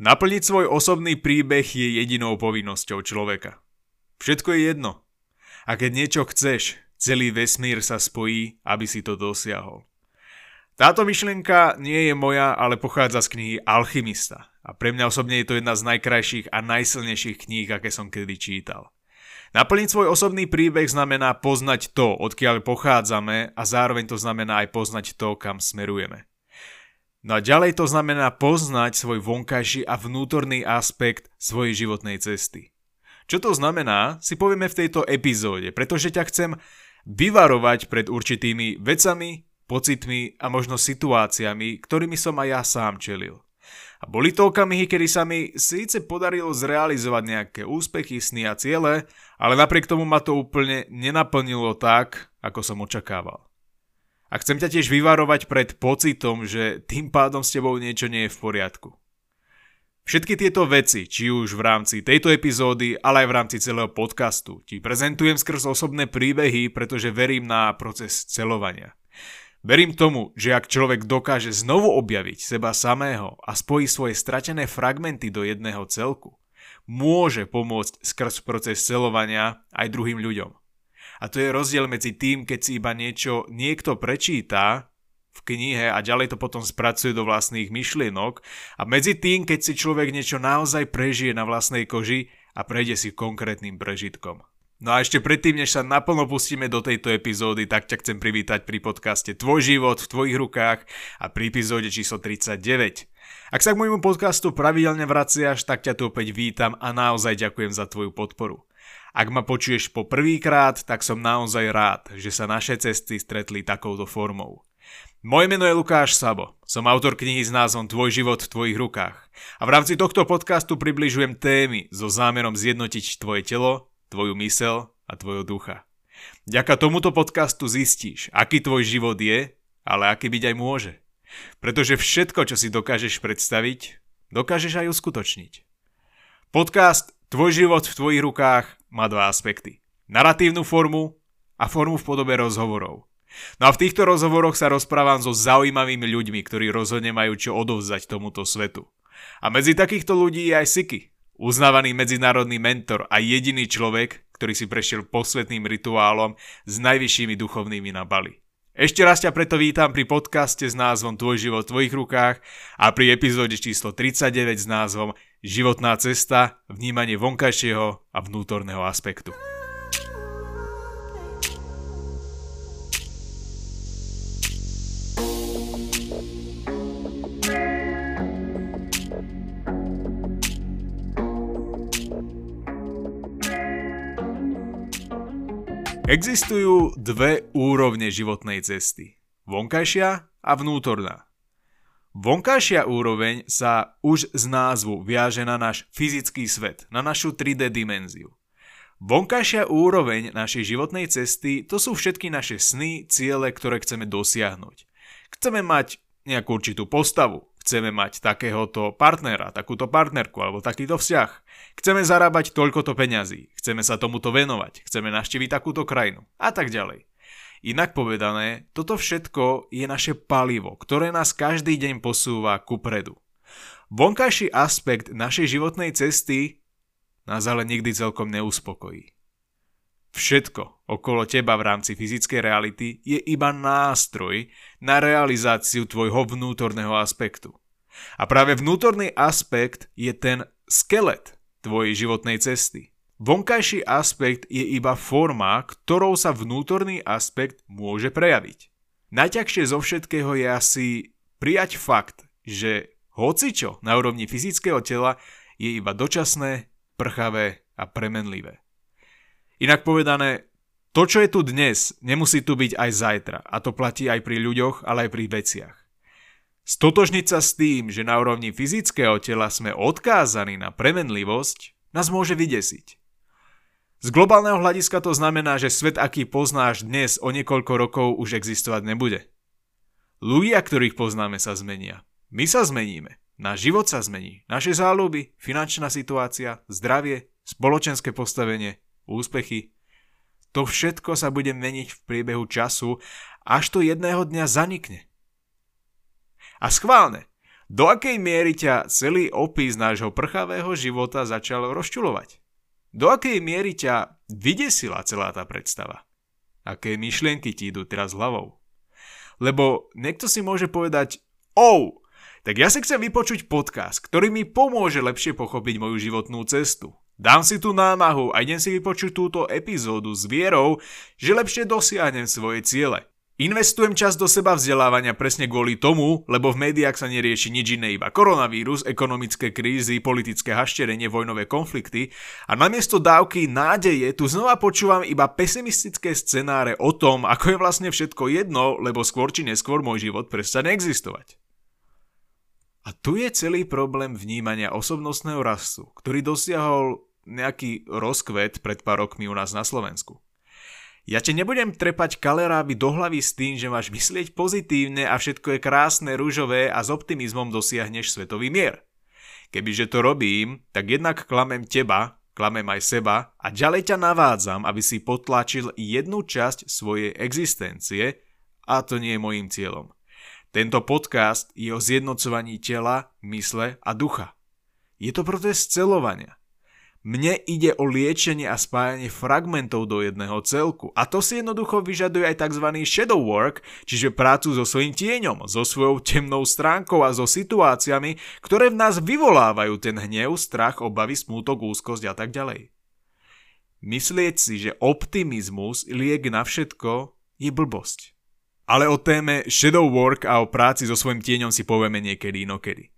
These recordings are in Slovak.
Naplniť svoj osobný príbeh je jedinou povinnosťou človeka. Všetko je jedno. A keď niečo chceš, celý vesmír sa spojí, aby si to dosiahol. Táto myšlienka nie je moja, ale pochádza z knihy Alchymista. A pre mňa osobne je to jedna z najkrajších a najsilnejších kníh, aké som kedy čítal. Naplniť svoj osobný príbeh znamená poznať to, odkiaľ pochádzame a zároveň to znamená aj poznať to, kam smerujeme. No a ďalej to znamená poznať svoj vonkajší a vnútorný aspekt svojej životnej cesty. Čo to znamená, si povieme v tejto epizóde, pretože ťa chcem vyvarovať pred určitými vecami, pocitmi a možno situáciami, ktorými som aj ja sám čelil. A boli to okamihy, kedy sa mi síce podarilo zrealizovať nejaké úspechy, sny a ciele, ale napriek tomu ma to úplne nenaplnilo tak, ako som očakával. A chcem ťa tiež vyvarovať pred pocitom, že tým pádom s tebou niečo nie je v poriadku. Všetky tieto veci, či už v rámci tejto epizódy, ale aj v rámci celého podcastu, ti prezentujem skrz osobné príbehy, pretože verím na proces celovania. Verím tomu, že ak človek dokáže znovu objaviť seba samého a spojí svoje stratené fragmenty do jedného celku, môže pomôcť skrz proces celovania aj druhým ľuďom. A to je rozdiel medzi tým, keď si iba niečo niekto prečíta v knihe a ďalej to potom spracuje do vlastných myšlienok a medzi tým, keď si človek niečo naozaj prežije na vlastnej koži a prejde si konkrétnym prežitkom. No a ešte predtým, než sa naplno pustíme do tejto epizódy, tak ťa chcem privítať pri podcaste Tvoj život v tvojich rukách a pri epizóde číslo 39. Ak sa k môjmu podcastu pravidelne vraciaš, tak ťa tu opäť vítam a naozaj ďakujem za tvoju podporu. Ak ma počuješ po prvýkrát, tak som naozaj rád, že sa naše cesty stretli takouto formou. Moje meno je Lukáš Sabo, som autor knihy s názvom Tvoj život v tvojich rukách a v rámci tohto podcastu približujem témy so zámerom zjednotiť tvoje telo, tvoju mysel a tvojho ducha. Ďaka tomuto podcastu zistíš, aký tvoj život je, ale aký byť aj môže. Pretože všetko, čo si dokážeš predstaviť, dokážeš aj uskutočniť. Podcast Tvoj život v tvojich rukách má dva aspekty. Naratívnu formu a formu v podobe rozhovorov. No a v týchto rozhovoroch sa rozprávam so zaujímavými ľuďmi, ktorí rozhodne majú čo odovzdať tomuto svetu. A medzi takýchto ľudí je aj Siki, uznávaný medzinárodný mentor a jediný človek, ktorý si prešiel posvetným rituálom s najvyššími duchovnými na Bali. Ešte raz ťa preto vítam pri podcaste s názvom Tvoj život v tvojich rukách a pri epizóde číslo 39 s názvom Životná cesta, vnímanie vonkajšieho a vnútorného aspektu. Existujú dve úrovne životnej cesty. Vonkajšia a vnútorná. Vonkajšia úroveň sa už z názvu viaže na náš fyzický svet, na našu 3D dimenziu. Vonkajšia úroveň našej životnej cesty to sú všetky naše sny, ciele, ktoré chceme dosiahnuť. Chceme mať nejakú určitú postavu, chceme mať takéhoto partnera, takúto partnerku alebo takýto vzťah. Chceme zarábať toľkoto peňazí, chceme sa tomuto venovať, chceme navštíviť takúto krajinu a tak ďalej. Inak povedané, toto všetko je naše palivo, ktoré nás každý deň posúva ku predu. Vonkajší aspekt našej životnej cesty nás ale nikdy celkom neuspokojí. Všetko okolo teba v rámci fyzickej reality je iba nástroj na realizáciu tvojho vnútorného aspektu. A práve vnútorný aspekt je ten skelet tvojej životnej cesty. Vonkajší aspekt je iba forma, ktorou sa vnútorný aspekt môže prejaviť. Najťažšie zo všetkého je asi prijať fakt, že hocičo na úrovni fyzického tela je iba dočasné, prchavé a premenlivé. Inak povedané, to, čo je tu dnes, nemusí tu byť aj zajtra a to platí aj pri ľuďoch, ale aj pri veciach. Stotožniť sa s tým, že na úrovni fyzického tela sme odkázaní na premenlivosť, nás môže vydesiť. Z globálneho hľadiska to znamená, že svet, aký poznáš dnes, o niekoľko rokov už existovať nebude. Ľudia, ktorých poznáme, sa zmenia. My sa zmeníme. Náš život sa zmení. Naše záľuby, finančná situácia, zdravie, spoločenské postavenie, úspechy. To všetko sa bude meniť v priebehu času, až to jedného dňa zanikne. A schválne, Do akej miery ťa celý opis nášho prchavého života začal rozčulovať? Do akej miery ťa vydesila celá tá predstava? Aké myšlienky ti idú teraz hlavou? Lebo niekto si môže povedať, oh, tak ja si chcem vypočuť podcast, ktorý mi pomôže lepšie pochopiť moju životnú cestu. Dám si tú námahu a idem si vypočuť túto epizódu s vierou, že lepšie dosiahnem svoje ciele. Investujem čas do seba vzdelávania presne kvôli tomu, lebo v médiách sa nerieši nič iné iba koronavírus, ekonomické krízy, politické hašterenie, vojnové konflikty a namiesto dávky nádeje tu znova počúvam iba pesimistické scenáre o tom, ako je vlastne všetko jedno, lebo skôr či neskôr môj život prestane existovať. A tu je celý problém vnímania osobnostného rastu, ktorý dosiahol nejaký rozkvet pred pár rokmi u nás na Slovensku. Ja ti nebudem trepať kaleráby do hlavy s tým, že máš myslieť pozitívne a všetko je krásne, rúžové a s optimizmom dosiahneš svetový mier. Kebyže to robím, tak jednak klamem teba, klamem aj seba a ďalej ťa navádzam, aby si potlačil jednu časť svojej existencie a to nie je môjim cieľom. Tento podcast je o zjednocovaní tela, mysle a ducha. Je to proces celovania. Mne ide o liečenie a spájanie fragmentov do jedného celku. A to si jednoducho vyžaduje aj tzv. shadow work, čiže prácu so svojím tieňom, so svojou temnou stránkou a so situáciami, ktoré v nás vyvolávajú ten hnev, strach, obavy, smútok, úzkosť a tak ďalej. Myslieť si, že optimizmus, liek na všetko, je blbosť. Ale o téme shadow work a o práci so svojím tieňom si povieme niekedy inokedy.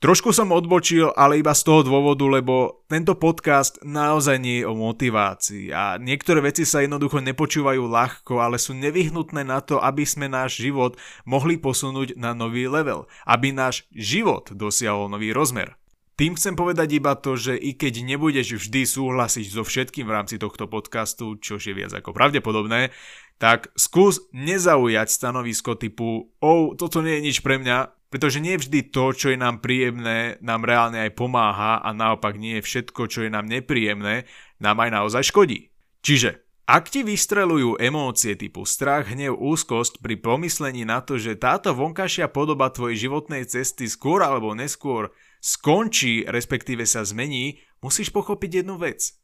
Trošku som odbočil, ale iba z toho dôvodu, lebo tento podcast naozaj nie je o motivácii a niektoré veci sa jednoducho nepočúvajú ľahko, ale sú nevyhnutné na to, aby sme náš život mohli posunúť na nový level, aby náš život dosiahol nový rozmer. Tým chcem povedať iba to, že i keď nebudeš vždy súhlasiť so všetkým v rámci tohto podcastu, čo je viac ako pravdepodobné, tak skús nezaujať stanovisko typu oh, toto nie je nič pre mňa, pretože nie vždy to, čo je nám príjemné, nám reálne aj pomáha a naopak nie všetko, čo je nám nepríjemné, nám aj naozaj škodí. Čiže, ak ti vystrelujú emócie typu strach, hnev, úzkosť pri pomyslení na to, že táto vonkajšia podoba tvojej životnej cesty skôr alebo neskôr skončí, respektíve sa zmení, musíš pochopiť jednu vec.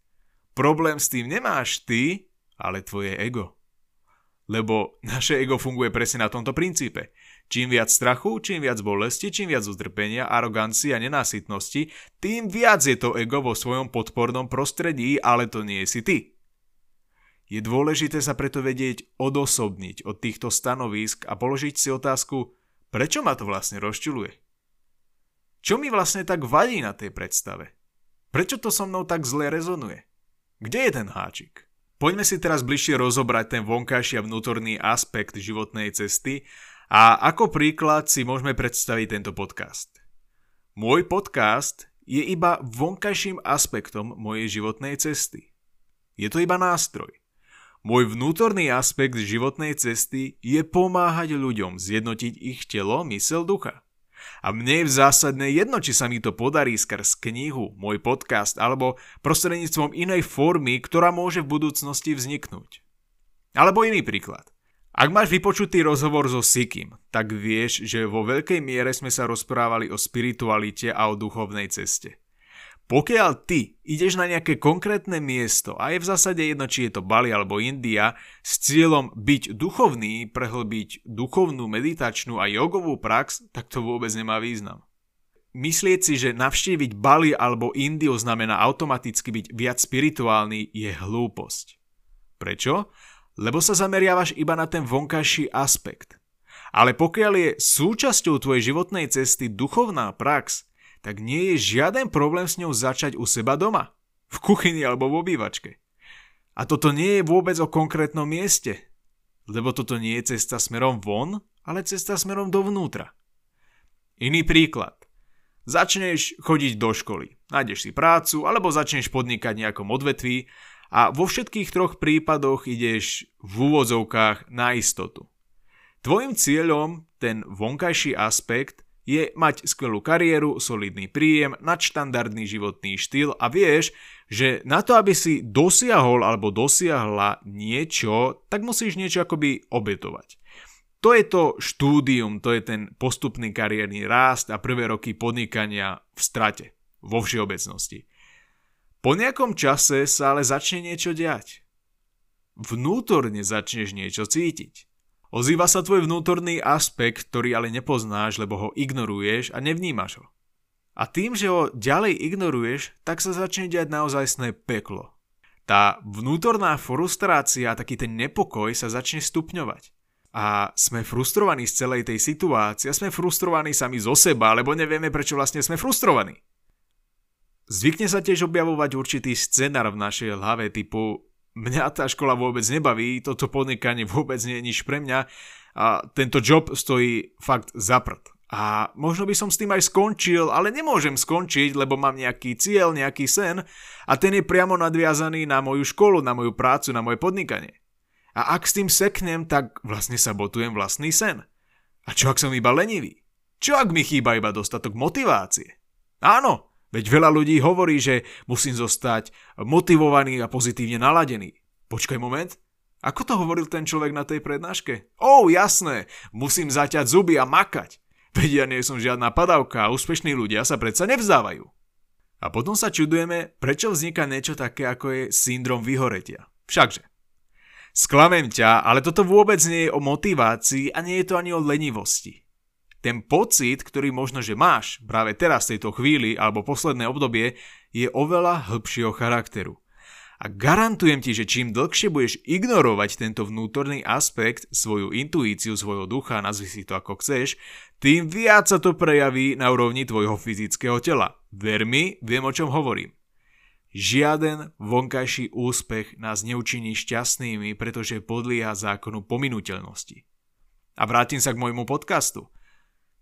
Problém s tým nemáš ty, ale tvoje ego. Lebo naše ego funguje presne na tomto princípe. Čím viac strachu, čím viac bolesti, čím viac utrpenia, arogancie a nenásytnosti, tým viac je to ego vo svojom podpornom prostredí, ale to nie si ty. Je dôležité sa preto vedieť odosobniť od týchto stanovisk a položiť si otázku, prečo ma to vlastne rozčuluje? Čo mi vlastne tak vadí na tej predstave? Prečo to so mnou tak zle rezonuje? Kde je ten háčik? Poďme si teraz bližšie rozobrať ten vonkajší a vnútorný aspekt životnej cesty a ako príklad si môžeme predstaviť tento podcast. Môj podcast je iba vonkajším aspektom mojej životnej cesty. Je to iba nástroj. Môj vnútorný aspekt životnej cesty je pomáhať ľuďom zjednotiť ich telo, mysel, ducha. A mne je v zásadne jedno, či sa mi to podarí skrz knihu, môj podcast alebo prostredníctvom inej formy, ktorá môže v budúcnosti vzniknúť. Alebo iný príklad. Ak máš vypočutý rozhovor so Sikim, tak vieš, že vo veľkej miere sme sa rozprávali o spiritualite a o duchovnej ceste. Pokiaľ ty ideš na nejaké konkrétne miesto a je v zásade jedno, či je to Bali alebo India, s cieľom byť duchovný, prehlbiť duchovnú, meditačnú a jogovú prax, tak to vôbec nemá význam. Myslieť si, že navštíviť Bali alebo Indiu znamená automaticky byť viac spirituálny je hlúposť. Prečo? Lebo sa zameriavaš iba na ten vonkajší aspekt. Ale pokiaľ je súčasťou tvojej životnej cesty duchovná prax, tak nie je žiaden problém s ňou začať u seba doma, v kuchyni alebo v obývačke. A toto nie je vôbec o konkrétnom mieste, lebo toto nie je cesta smerom von, ale cesta smerom dovnútra. Iný príklad. Začneš chodiť do školy, nájdeš si prácu alebo začneš podnikať nejakom odvetví a vo všetkých troch prípadoch ideš v úvodzovkách na istotu. Tvojim cieľom, ten vonkajší aspekt, je mať skvelú kariéru, solidný príjem, nadštandardný životný štýl a vieš, že na to, aby si dosiahol alebo dosiahla niečo, tak musíš niečo akoby obetovať. To je to štúdium, to je ten postupný kariérny rást a prvé roky podnikania v strate, vo všeobecnosti. Po nejakom čase sa ale začne niečo diať. Vnútorne začneš niečo cítiť. Ozýva sa tvoj vnútorný aspekt, ktorý ale nepoznáš, lebo ho ignoruješ a nevnímaš ho. A tým, že ho ďalej ignoruješ, tak sa začne diať naozajstné peklo. Tá vnútorná frustrácia, taký ten nepokoj sa začne stupňovať. A sme frustrovaní z celej tej situácie, sme frustrovaní sami zo seba, lebo nevieme, prečo vlastne sme frustrovaní. Zvykne sa tiež objavovať určitý scenár v našej hlave typu mňa tá škola vôbec nebaví, toto podnikanie vôbec nie je nič pre mňa a tento job stojí fakt za prd. A možno by som s tým aj skončil, ale nemôžem skončiť, lebo mám nejaký cieľ, nejaký sen a ten je priamo nadviazaný na moju školu, na moju prácu, na moje podnikanie. A ak s tým seknem, tak vlastne sabotujem vlastný sen. A čo ak som iba lenivý? Čo ak mi chýba iba dostatok motivácie? Áno, Veď veľa ľudí hovorí, že musím zostať motivovaný a pozitívne naladený. Počkaj moment, ako to hovoril ten človek na tej prednáške? Ó, oh, jasné, musím zaťať zuby a makať. Veď ja nie som žiadna padavka a úspešní ľudia sa predsa nevzdávajú. A potom sa čudujeme, prečo vzniká niečo také, ako je syndrom vyhoretia. Všakže. Sklamem ťa, ale toto vôbec nie je o motivácii a nie je to ani o lenivosti. Ten pocit, ktorý možno, že máš práve teraz v tejto chvíli alebo posledné obdobie, je oveľa hĺbšieho charakteru. A garantujem ti, že čím dlhšie budeš ignorovať tento vnútorný aspekt, svoju intuíciu, svojho ducha, nazvi si to ako chceš, tým viac sa to prejaví na úrovni tvojho fyzického tela. Ver mi, viem o čom hovorím. Žiaden vonkajší úspech nás neučiní šťastnými, pretože podlieha zákonu pominuteľnosti. A vrátim sa k môjmu podcastu.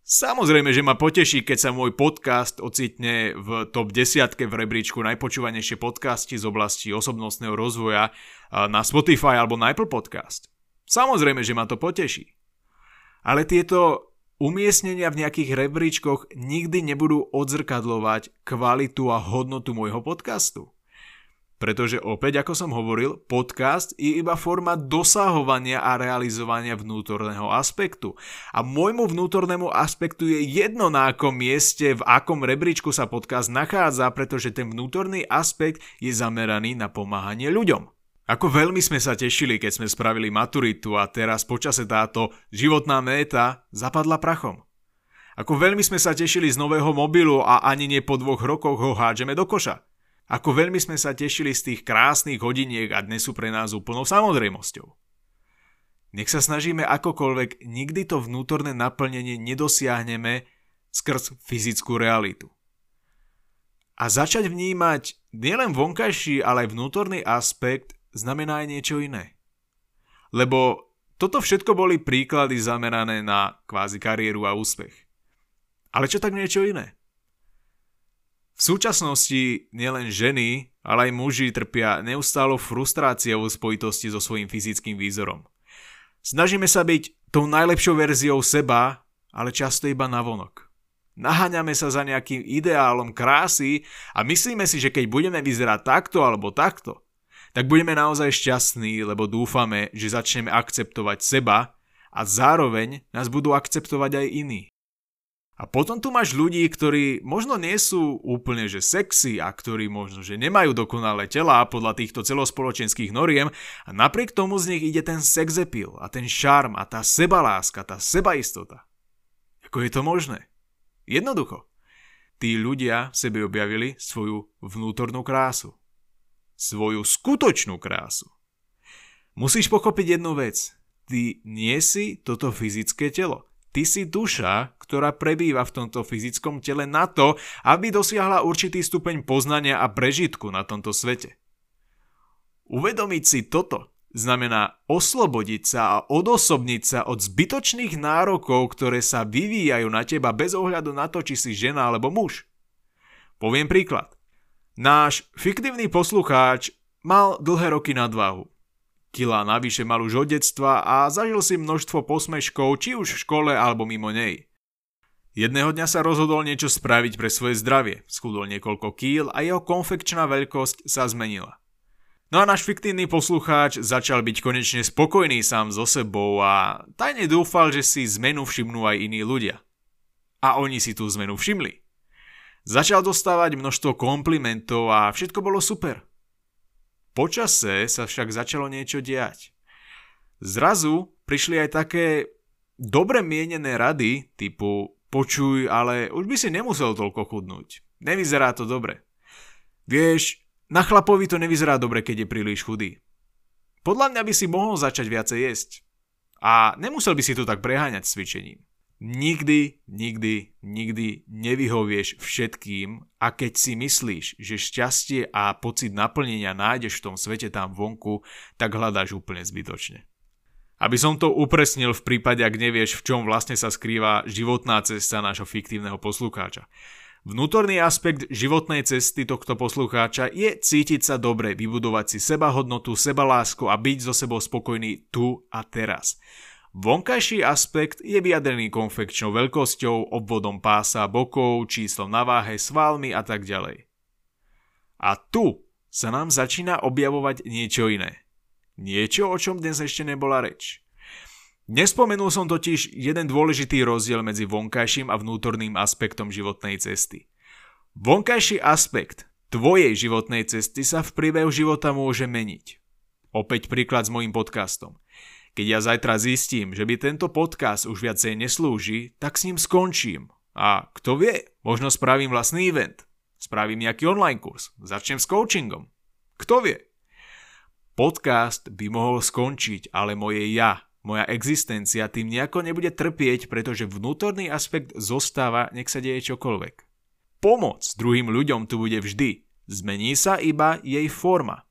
Samozrejme, že ma poteší, keď sa môj podcast ocitne v top 10 v rebríčku najpočúvanejšie podcasty z oblasti osobnostného rozvoja na Spotify alebo na Apple Podcast. Samozrejme, že ma to poteší. Ale tieto umiestnenia v nejakých rebríčkoch nikdy nebudú odzrkadlovať kvalitu a hodnotu môjho podcastu. Pretože opäť, ako som hovoril, podcast je iba forma dosahovania a realizovania vnútorného aspektu. A môjmu vnútornému aspektu je jedno na akom mieste, v akom rebríčku sa podcast nachádza, pretože ten vnútorný aspekt je zameraný na pomáhanie ľuďom. Ako veľmi sme sa tešili, keď sme spravili maturitu a teraz počase táto životná méta zapadla prachom. Ako veľmi sme sa tešili z nového mobilu a ani nie po dvoch rokoch ho hádžeme do koša. Ako veľmi sme sa tešili z tých krásnych hodiniek a dnes sú pre nás úplnou samozrejmosťou. Nech sa snažíme akokoľvek, nikdy to vnútorné naplnenie nedosiahneme skrz fyzickú realitu. A začať vnímať nielen vonkajší, ale aj vnútorný aspekt znamená aj niečo iné. Lebo toto všetko boli príklady zamerané na kvázi kariéru a úspech. Ale čo tak niečo iné? V súčasnosti nielen ženy, ale aj muži trpia neustálo frustráciou v spojitosti so svojím fyzickým výzorom. Snažíme sa byť tou najlepšou verziou seba, ale často iba navonok. Naháňame sa za nejakým ideálom krásy a myslíme si, že keď budeme vyzerať takto alebo takto, tak budeme naozaj šťastní, lebo dúfame, že začneme akceptovať seba a zároveň nás budú akceptovať aj iní. A potom tu máš ľudí, ktorí možno nie sú úplne že sexy a ktorí možno že nemajú dokonalé tela podľa týchto celospoločenských noriem a napriek tomu z nich ide ten sexepil a ten šarm a tá sebaláska, tá sebaistota. Ako je to možné? Jednoducho. Tí ľudia v sebe objavili svoju vnútornú krásu. Svoju skutočnú krásu. Musíš pochopiť jednu vec. Ty nie si toto fyzické telo. Ty si duša, ktorá prebýva v tomto fyzickom tele na to, aby dosiahla určitý stupeň poznania a prežitku na tomto svete. Uvedomiť si toto znamená oslobodiť sa a odosobniť sa od zbytočných nárokov, ktoré sa vyvíjajú na teba bez ohľadu na to, či si žena alebo muž. Poviem príklad. Náš fiktívny poslucháč mal dlhé roky nadváhu kilá navyše mal už od detstva a zažil si množstvo posmeškov, či už v škole alebo mimo nej. Jedného dňa sa rozhodol niečo spraviť pre svoje zdravie, schudol niekoľko kíl a jeho konfekčná veľkosť sa zmenila. No a náš fiktívny poslucháč začal byť konečne spokojný sám so sebou a tajne dúfal, že si zmenu všimnú aj iní ľudia. A oni si tú zmenu všimli. Začal dostávať množstvo komplimentov a všetko bolo super. Počase sa však začalo niečo diať. Zrazu prišli aj také dobre mienené rady typu počuj, ale už by si nemusel toľko chudnúť. Nevyzerá to dobre. Vieš, na chlapovi to nevyzerá dobre, keď je príliš chudý. Podľa mňa by si mohol začať viacej jesť. A nemusel by si to tak preháňať s cvičením. Nikdy, nikdy, nikdy nevyhovieš všetkým a keď si myslíš, že šťastie a pocit naplnenia nájdeš v tom svete tam vonku, tak hľadáš úplne zbytočne. Aby som to upresnil v prípade, ak nevieš, v čom vlastne sa skrýva životná cesta nášho fiktívneho poslucháča. Vnútorný aspekt životnej cesty tohto poslucháča je cítiť sa dobre, vybudovať si seba hodnotu, seba lásku a byť so sebou spokojný tu a teraz. Vonkajší aspekt je vyjadrený konfekčnou veľkosťou, obvodom pása, bokov, číslom na váhe, svalmi a tak ďalej. A tu sa nám začína objavovať niečo iné. Niečo, o čom dnes ešte nebola reč. Nespomenul som totiž jeden dôležitý rozdiel medzi vonkajším a vnútorným aspektom životnej cesty. Vonkajší aspekt tvojej životnej cesty sa v priebehu života môže meniť. Opäť príklad s mojim podcastom. Keď ja zajtra zistím, že by tento podcast už viacej neslúži, tak s ním skončím. A kto vie, možno spravím vlastný event. Spravím nejaký online kurz. Začnem s coachingom. Kto vie? Podcast by mohol skončiť, ale moje ja moja existencia tým nejako nebude trpieť, pretože vnútorný aspekt zostáva, nech sa deje čokoľvek. Pomoc druhým ľuďom tu bude vždy, zmení sa iba jej forma.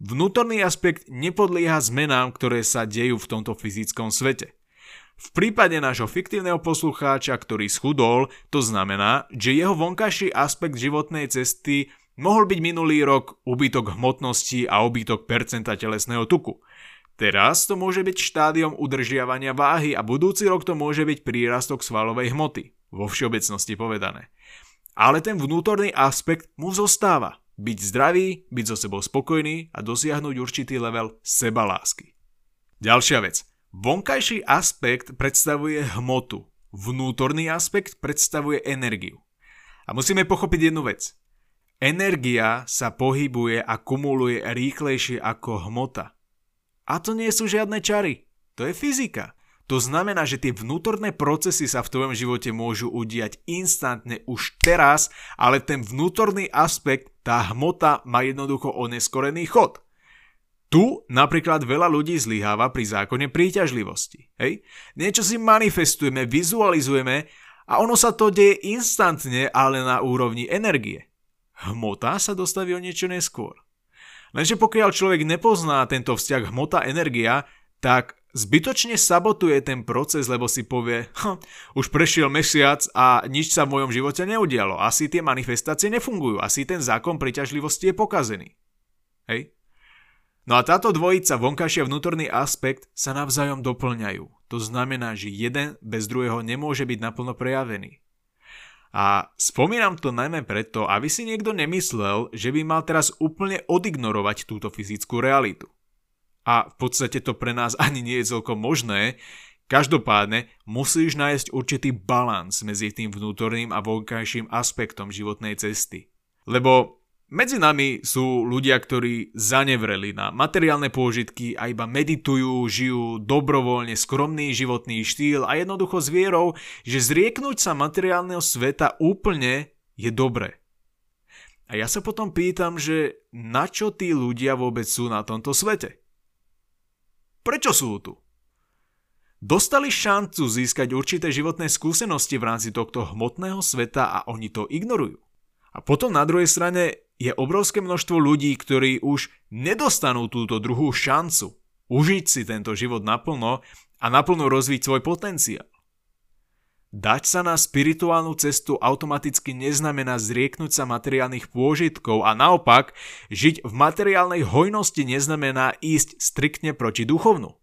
Vnútorný aspekt nepodlieha zmenám, ktoré sa dejú v tomto fyzickom svete. V prípade nášho fiktívneho poslucháča, ktorý schudol, to znamená, že jeho vonkajší aspekt životnej cesty mohol byť minulý rok úbytok hmotnosti a úbytok percenta telesného tuku – Teraz to môže byť štádiom udržiavania váhy a budúci rok to môže byť prírastok svalovej hmoty, vo všeobecnosti povedané. Ale ten vnútorný aspekt mu zostáva. Byť zdravý, byť so sebou spokojný a dosiahnuť určitý level sebalásky. Ďalšia vec. Vonkajší aspekt predstavuje hmotu. Vnútorný aspekt predstavuje energiu. A musíme pochopiť jednu vec. Energia sa pohybuje a kumuluje rýchlejšie ako hmota. A to nie sú žiadne čary. To je fyzika. To znamená, že tie vnútorné procesy sa v tvojom živote môžu udiať instantne už teraz, ale ten vnútorný aspekt, tá hmota má jednoducho oneskorený chod. Tu napríklad veľa ľudí zlyháva pri zákone príťažlivosti. Hej? Niečo si manifestujeme, vizualizujeme a ono sa to deje instantne, ale na úrovni energie. Hmota sa dostaví o niečo neskôr. Lenže pokiaľ človek nepozná tento vzťah hmota-energia, tak zbytočne sabotuje ten proces, lebo si povie, hm, už prešiel mesiac a nič sa v mojom živote neudialo. Asi tie manifestácie nefungujú, asi ten zákon priťažlivosti je pokazený. Hej? No a táto dvojica, vonkajší a vnútorný aspekt, sa navzájom doplňajú. To znamená, že jeden bez druhého nemôže byť naplno prejavený. A spomínam to najmä preto, aby si niekto nemyslel, že by mal teraz úplne odignorovať túto fyzickú realitu. A v podstate to pre nás ani nie je celkom možné, Každopádne musíš nájsť určitý balans medzi tým vnútorným a vonkajším aspektom životnej cesty. Lebo medzi nami sú ľudia, ktorí zanevreli na materiálne pôžitky a iba meditujú, žijú dobrovoľne skromný životný štýl a jednoducho s vierou, že zrieknúť sa materiálneho sveta úplne je dobre. A ja sa potom pýtam, že na čo tí ľudia vôbec sú na tomto svete? Prečo sú tu? Dostali šancu získať určité životné skúsenosti v rámci tohto hmotného sveta a oni to ignorujú. A potom na druhej strane je obrovské množstvo ľudí, ktorí už nedostanú túto druhú šancu užiť si tento život naplno a naplno rozvíť svoj potenciál. Dať sa na spirituálnu cestu automaticky neznamená zrieknúť sa materiálnych pôžitkov a naopak, žiť v materiálnej hojnosti neznamená ísť striktne proti duchovnu.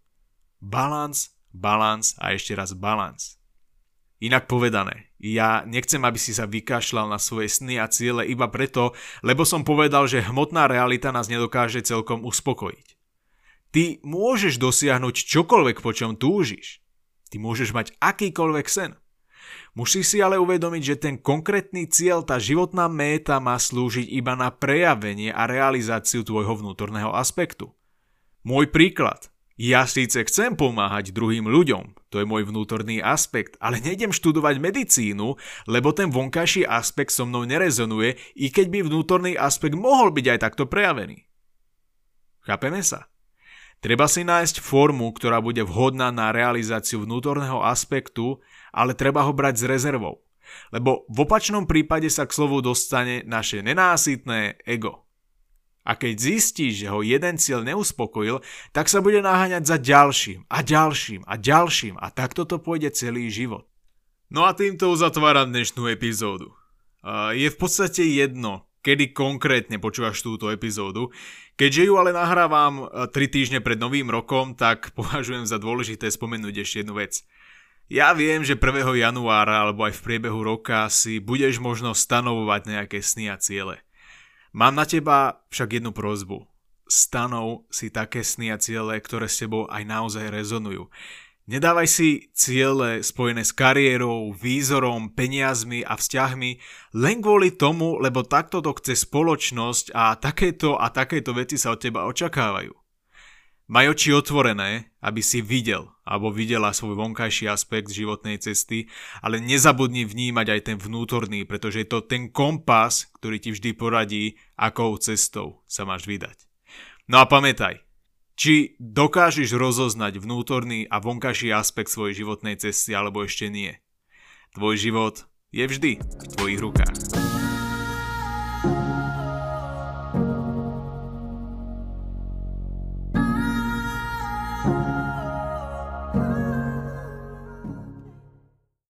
Balans, balans a ešte raz balans. Inak povedané, ja nechcem, aby si sa vykašľal na svoje sny a ciele iba preto, lebo som povedal, že hmotná realita nás nedokáže celkom uspokojiť. Ty môžeš dosiahnuť čokoľvek, po čom túžiš. Ty môžeš mať akýkoľvek sen. Musíš si ale uvedomiť, že ten konkrétny cieľ, tá životná méta má slúžiť iba na prejavenie a realizáciu tvojho vnútorného aspektu. Môj príklad. Ja síce chcem pomáhať druhým ľuďom, to je môj vnútorný aspekt, ale nejdem študovať medicínu, lebo ten vonkajší aspekt so mnou nerezonuje, i keď by vnútorný aspekt mohol byť aj takto prejavený. Chápeme sa? Treba si nájsť formu, ktorá bude vhodná na realizáciu vnútorného aspektu, ale treba ho brať s rezervou. Lebo v opačnom prípade sa k slovu dostane naše nenásytné ego. A keď zistíš, že ho jeden cieľ neuspokojil, tak sa bude naháňať za ďalším a ďalším a ďalším a takto to pôjde celý život. No a týmto uzatváram dnešnú epizódu. Je v podstate jedno, kedy konkrétne počúvaš túto epizódu. Keďže ju ale nahrávam 3 týždne pred novým rokom, tak považujem za dôležité spomenúť ešte jednu vec. Ja viem, že 1. januára alebo aj v priebehu roka si budeš možno stanovovať nejaké sny a ciele. Mám na teba však jednu prozbu. Stanov si také sny a ciele, ktoré s tebou aj naozaj rezonujú. Nedávaj si ciele spojené s kariérou, výzorom, peniazmi a vzťahmi len kvôli tomu, lebo takto to chce spoločnosť a takéto a takéto veci sa od teba očakávajú. Maj oči otvorené, aby si videl alebo videla svoj vonkajší aspekt životnej cesty, ale nezabudni vnímať aj ten vnútorný, pretože je to ten kompas, ktorý ti vždy poradí, akou cestou sa máš vydať. No a pamätaj, či dokážeš rozoznať vnútorný a vonkajší aspekt svojej životnej cesty alebo ešte nie. Tvoj život je vždy v tvojich rukách.